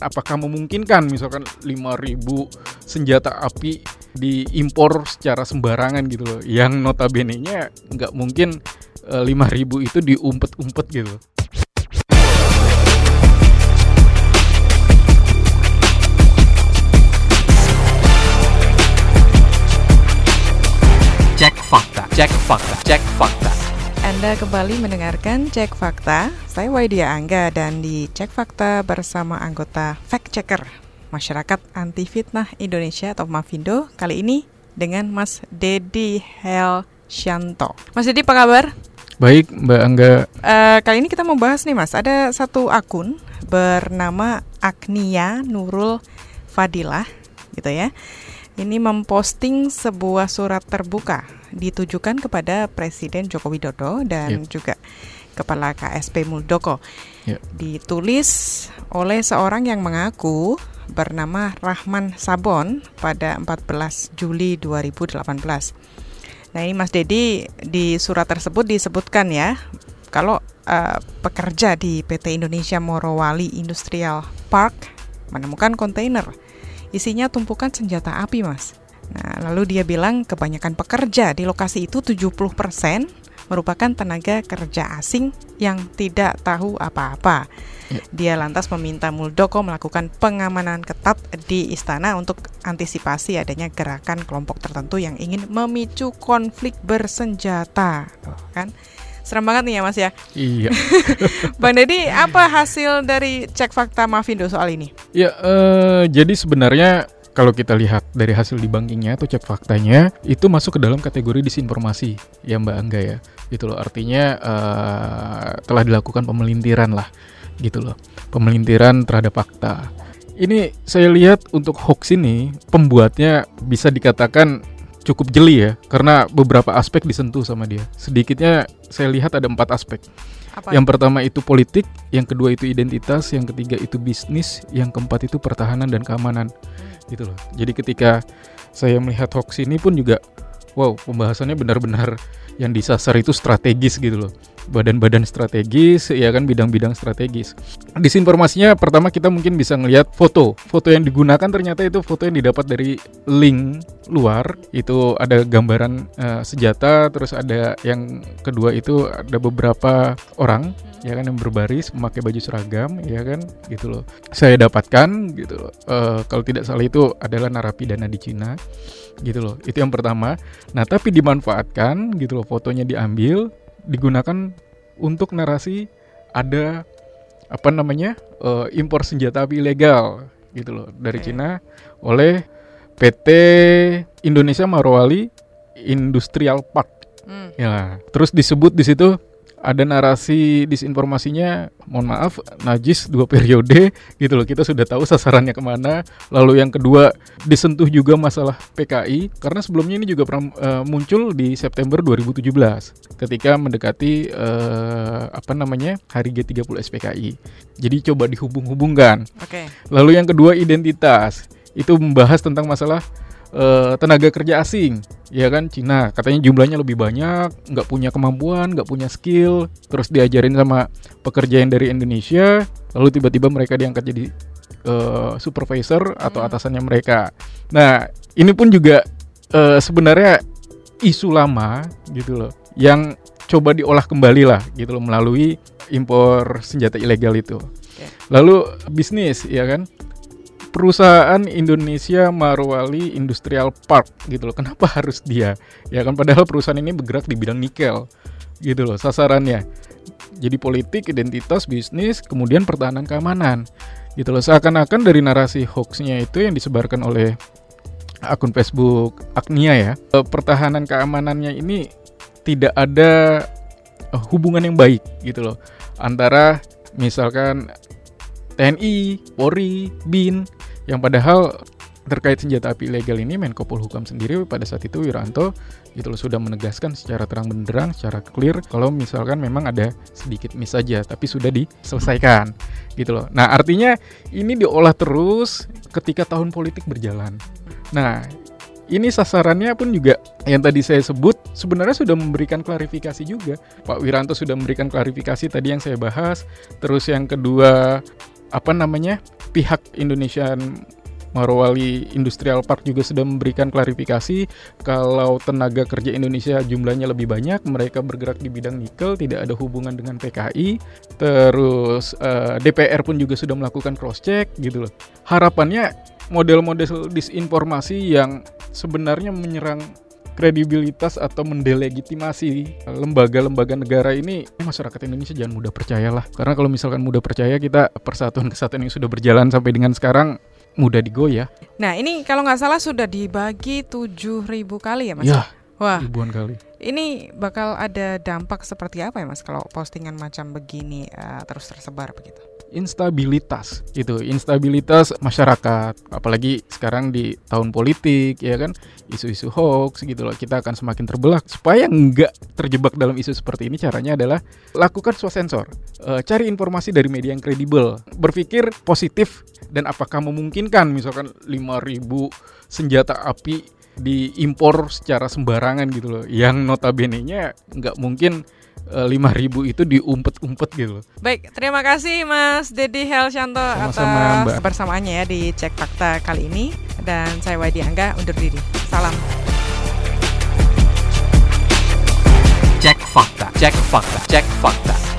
apakah memungkinkan misalkan 5000 senjata api diimpor secara sembarangan gitu loh yang notabene-nya nggak mungkin eh, 5000 itu diumpet-umpet gitu Cek fakta, cek fakta, cek fakta. Anda kembali mendengarkan Cek Fakta. Saya Waidia Angga dan di Cek Fakta bersama anggota Fact Checker Masyarakat Anti Fitnah Indonesia atau Mafindo kali ini dengan Mas Dedi Helsyanto. Mas Dedi apa kabar? baik Mbak Angga Eh, kali ini kita mau bahas nih Mas, ada satu akun bernama Agnia Nurul Fadilah gitu ya. Ini memposting sebuah surat terbuka ditujukan kepada Presiden Joko Widodo dan Yep. juga Kepala KSP Muldoko. Yep. Ditulis oleh seorang yang mengaku bernama Rahman Sabon pada 14 Juli 2018. Nah ini Mas Dedi di surat tersebut disebutkan ya kalau eh, pekerja di PT Indonesia Morowali Industrial Park menemukan kontainer isinya tumpukan senjata api mas. Nah lalu dia bilang kebanyakan pekerja di lokasi itu 70% merupakan tenaga kerja asing yang tidak tahu apa-apa. Ya. Dia lantas meminta Muldoko melakukan pengamanan ketat di istana untuk antisipasi adanya gerakan kelompok tertentu yang ingin memicu konflik bersenjata. Tuh, kan? Serem banget nih ya Mas ya. iya Bang Dedi, apa hasil dari cek fakta Mavindo soal ini? Ya, eh, jadi sebenarnya kalau kita lihat dari hasil debunkingnya atau cek faktanya, itu masuk ke dalam kategori disinformasi ya Mbak Angga ya. Gitu loh, artinya eh, telah dilakukan pemelintiran lah, gitu loh. Pemelintiran terhadap fakta. Ini saya lihat untuk hoax ini, pembuatnya bisa dikatakan cukup jeli ya, karena beberapa aspek disentuh sama dia. Sedikitnya saya lihat ada empat aspek. Apa? Yang pertama itu politik, yang kedua itu identitas, yang ketiga itu bisnis, yang keempat itu pertahanan dan keamanan. Gitu loh. Jadi ketika saya melihat hoax ini pun juga wow, pembahasannya benar-benar yang disasar itu strategis gitu loh. Badan-badan strategis, ya kan bidang-bidang strategis. Disinformasinya pertama kita mungkin bisa ngelihat foto. Foto yang digunakan ternyata itu foto yang didapat dari link luar. Itu ada gambaran eh, senjata, terus ada yang kedua itu ada beberapa orang ya kan yang berbaris memakai baju seragam ya kan gitu loh saya dapatkan gitu loh Eh, kalau tidak salah itu adalah narapidana di Cina gitu loh itu yang pertama nah tapi dimanfaatkan gitu loh fotonya diambil digunakan untuk narasi ada apa namanya eh, impor senjata api ilegal gitu loh dari Oke. Cina oleh PT Indonesia Marwali Industrial Park Hmm. Ya, terus disebut di situ ada narasi disinformasinya, mohon maaf, najis dua periode gitu loh. Kita sudah tahu sasarannya ke mana. Lalu yang kedua disentuh juga masalah PKI karena sebelumnya ini juga pernah eh, muncul di September 2017 ketika mendekati eh, apa namanya hari G30 SPKI. Jadi coba dihubung-hubungkan. Oke. Lalu yang kedua identitas itu membahas tentang masalah eh, tenaga kerja asing, ya kan Cina katanya jumlahnya lebih banyak, nggak punya kemampuan, nggak punya skill, terus diajarin sama pekerja yang dari Indonesia, lalu tiba-tiba mereka diangkat jadi eh, supervisor atau Hmm. atasannya mereka. Nah ini pun juga eh, sebenarnya isu lama gitu loh, yang coba diolah kembali lah gitu loh melalui impor senjata ilegal itu. Lalu bisnis ya kan perusahaan Indonesia Marwali Industrial Park gitu loh. Kenapa harus dia? Ya kan padahal perusahaan ini bergerak di bidang nikel gitu loh sasarannya. Jadi politik, identitas, bisnis, kemudian pertahanan keamanan. Gitu loh. Seakan-akan dari narasi hoaxnya itu yang disebarkan oleh akun Facebook Agnia ya. eh, Pertahanan keamanannya ini tidak ada eh, hubungan yang baik gitu loh antara misalkan TNI, Polri, BIN yang padahal terkait senjata api ilegal ini Menko Polhukam sendiri pada saat itu Wiranto gitu sudah menegaskan secara terang benderang, secara clear kalau misalkan memang ada sedikit miss saja tapi sudah diselesaikan gitu loh. Nah, artinya ini diolah terus ketika tahun politik berjalan. Nah, ini sasarannya pun juga yang tadi saya sebut sebenarnya sudah memberikan klarifikasi juga. Pak Wiranto sudah memberikan klarifikasi tadi yang saya bahas. Terus yang kedua apa namanya pihak Indonesian Marwali Industrial Park juga sudah memberikan klarifikasi kalau tenaga kerja Indonesia jumlahnya lebih banyak, mereka bergerak di bidang nikel, tidak ada hubungan dengan PKI. Terus uh, eh, DPR pun juga sudah melakukan cross check gitu loh. Harapannya model-model disinformasi yang sebenarnya menyerang kredibilitas atau mendelegitimasi lembaga-lembaga negara ini masyarakat Indonesia jangan mudah percayalah karena kalau misalkan mudah percaya kita persatuan kesatuan yang sudah berjalan sampai dengan sekarang mudah digoyah. Nah ini kalau nggak salah sudah dibagi 7.000 kali ya mas? Ya, Wah, ribuan kali. Ini bakal ada dampak seperti apa ya mas kalau postingan macam begini uh, terus tersebar begitu? instabilitas. Itu instabilitas masyarakat. Apalagi sekarang di tahun politik ya kan? Isu-isu hoax gitu loh. Kita akan semakin terbelah. Supaya nggak terjebak dalam isu seperti ini caranya adalah lakukan swasensor e, cari informasi dari media yang kredibel. Berpikir positif dan apakah memungkinkan misalkan 5000 senjata api diimpor secara sembarangan gitu loh yang notabene-nya nggak mungkin Eh, lima ribu itu diumpet-umpet gitu. Baik, terima kasih Mas Dedi Helsyanto atas Mbak. kebersamaannya ya di Cek Fakta kali ini dan saya Wadi Angga undur diri. Salam. Cek Fakta, Cek Fakta, Cek Fakta.